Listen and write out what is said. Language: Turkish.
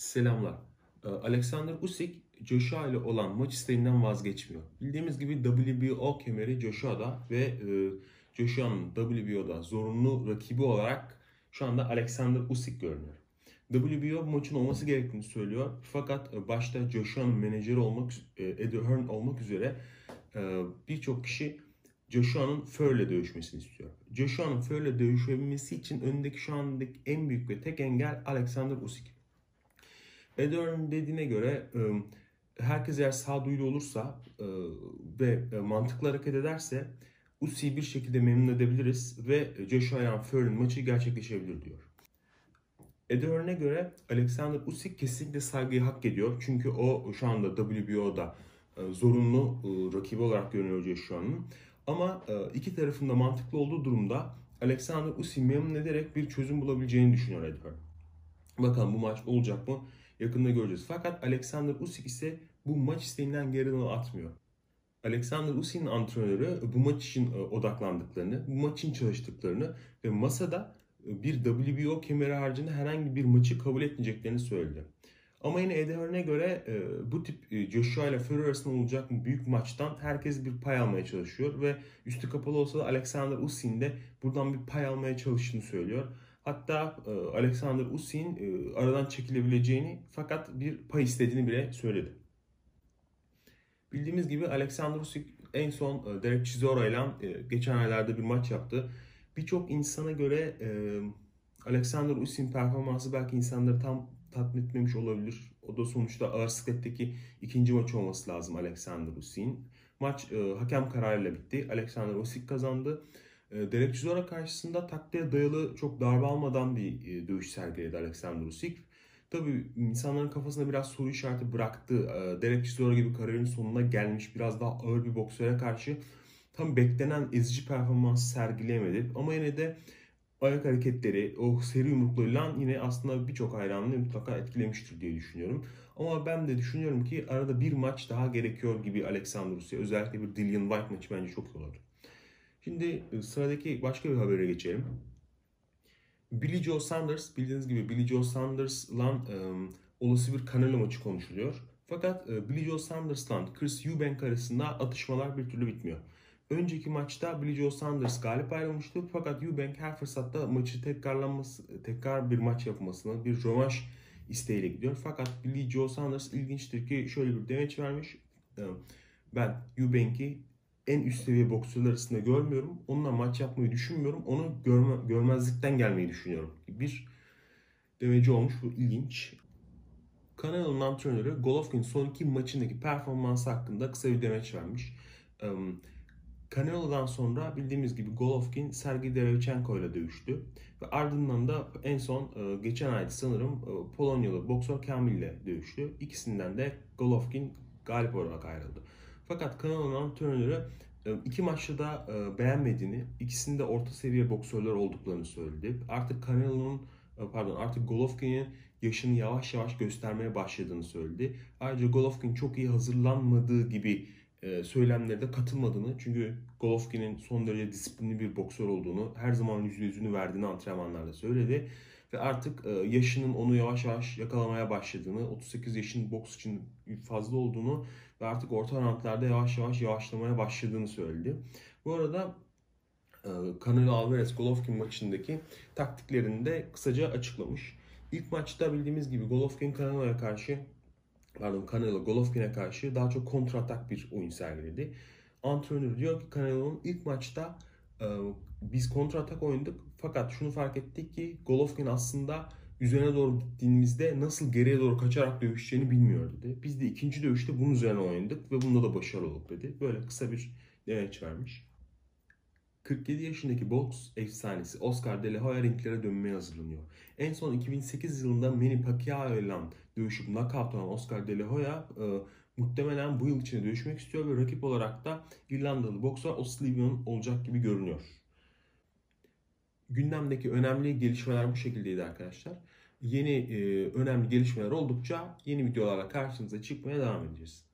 Selamlar. Ee, Alexander Usyk, Joshua ile olan maç isteğinden vazgeçmiyor. Bildiğimiz gibi WBO kemeri Joshua'da ve e, Joshua'nın WBO'da zorunlu rakibi olarak şu anda Alexander Usyk görünüyor. WBO maçın olması gerektiğini söylüyor. Fakat e, başta Joshua'nın menajeri olmak, e, Eddie Hearn olmak üzere birçok kişi Joshua'nın Fury'le dövüşmesini istiyor. Joshua'nın Fury'le dövüşebilmesi için önündeki şu andaki en büyük ve tek engel Alexander Usyk. Eder'ın dediğine göre e, herkes eğer sağduyulu olursa e, ve e, mantıklı hareket ederse Usyk'i bir şekilde memnun edebiliriz ve Joshua Ian Fury'nin maçı gerçekleşebilir diyor. Eder'ine göre Alexander Usyk kesinlikle saygıyı hak ediyor. Çünkü o şu anda WBO'da zorunlu rakibi olarak görünüyor Joshua'nın. Ama iki tarafında mantıklı olduğu durumda Alexander Usyk'i memnun ederek bir çözüm bulabileceğini düşünüyor Eder. Bakalım bu maç olacak mı? Yakında göreceğiz. Fakat Alexander Usyk ise bu maç isteğinden geri adım atmıyor. Alexander Usyk'in antrenörü bu maç için e, odaklandıklarını, bu maç için çalıştıklarını ve masada e, bir WBO kemeri haricinde herhangi bir maçı kabul etmeyeceklerini söyledi. Ama yine Eddie göre e, bu tip Joshua ile Fury arasında olacak büyük maçtan herkes bir pay almaya çalışıyor ve üstü kapalı olsa da Alexander Usyk'in de buradan bir pay almaya çalıştığını söylüyor. Hatta e, Alexander Usyk'in e, aradan çekilebileceğini fakat bir pay istediğini bile söyledi. Bildiğimiz gibi Alexander Usyk en son e, Derek Chisora ile geçen aylarda bir maç yaptı. Birçok insana göre Alexander Usyk'in performansı belki insanları tam tatmin etmemiş olabilir. O da sonuçta ağır sikletteki ikinci maç olması lazım Alexander Usyk'in. Maç hakem kararıyla bitti. Alexander Usyk kazandı. E, Derek karşısında taktiğe dayalı çok darbe almadan bir e, dövüş sergiledi Alexander Usyk. Tabii insanların kafasında biraz soru işareti bıraktı. E, Derek gibi kariyerin sonuna gelmiş biraz daha ağır bir boksöre karşı tam beklenen ezici performans sergileyemedi. Ama yine de ayak hareketleri, o seri yumruklarıyla yine aslında birçok hayranını mutlaka etkilemiştir diye düşünüyorum. Ama ben de düşünüyorum ki arada bir maç daha gerekiyor gibi Alexander Usyk. Özellikle bir Dillian White maçı bence çok iyi olur. Şimdi e, sıradaki başka bir habere geçelim. Billy Joe Sanders, bildiğiniz gibi Billy Joe Sanders'la e, olası bir Canelo maçı konuşuluyor. Fakat e, Billy Joe Sanders'la Chris Eubank arasında atışmalar bir türlü bitmiyor. Önceki maçta Billy Joe Sanders galip ayrılmıştı fakat Eubank her fırsatta maçı tekrarlanması, tekrar bir maç yapmasını, bir rövanş isteğiyle gidiyor. Fakat Billy Joe Sanders ilginçtir ki şöyle bir demeç vermiş. Ben Eubank'i en üst seviye boksörler arasında görmüyorum. Onunla maç yapmayı düşünmüyorum. Onu görme, görmezlikten gelmeyi düşünüyorum. Bir demeci olmuş. Bu ilginç. Kanalın antrenörü Golovkin son iki maçındaki performansı hakkında kısa bir demeç vermiş. Canelo'dan sonra bildiğimiz gibi Golovkin Sergey Derevchenko ile dövüştü. Ve ardından da en son geçen ay sanırım Polonyalı boksör Kamil ile dövüştü. İkisinden de Golovkin galip olarak ayrıldı. Fakat kanalın antrenörü e, iki maçta da e, beğenmediğini, ikisinde orta seviye boksörler olduklarını söyledi. Artık Canelo'nun e, pardon artık Golovkin'in yaşını yavaş yavaş göstermeye başladığını söyledi. Ayrıca Golovkin çok iyi hazırlanmadığı gibi söylemlere de katılmadığını çünkü Golovkin'in son derece disiplinli bir boksör olduğunu, her zaman yüzde yüzünü verdiğini antrenmanlarda söyledi. Ve artık yaşının onu yavaş yavaş yakalamaya başladığını, 38 yaşın boks için fazla olduğunu ve artık orta roundlarda yavaş yavaş yavaşlamaya başladığını söyledi. Bu arada e, Canelo Alvarez Golovkin maçındaki taktiklerini de kısaca açıklamış. İlk maçta bildiğimiz gibi Golovkin Canelo'ya karşı pardon Canelo Golovkin'e karşı daha çok kontratak bir oyun sergiledi. Antrenör diyor ki Canelo'nun ilk maçta e, biz kontratak oynadık fakat şunu fark ettik ki Golovkin aslında üzerine doğru gittiğimizde nasıl geriye doğru kaçarak dövüşeceğini bilmiyor dedi. Biz de ikinci dövüşte bunun üzerine oynadık ve bunda da başarılı olduk dedi. Böyle kısa bir demeç vermiş. 47 yaşındaki boks efsanesi Oscar De La Hoya ringlere dönmeye hazırlanıyor. En son 2008 yılında Manny Pacquiao ile dövüşüp knockout olan Oscar De La Hoya e, muhtemelen bu yıl içinde dövüşmek istiyor ve rakip olarak da İrlandalı boksör O'Sullivan olacak gibi görünüyor gündemdeki önemli gelişmeler bu şekildeydi arkadaşlar. Yeni e, önemli gelişmeler oldukça yeni videolarla karşınıza çıkmaya devam edeceğiz.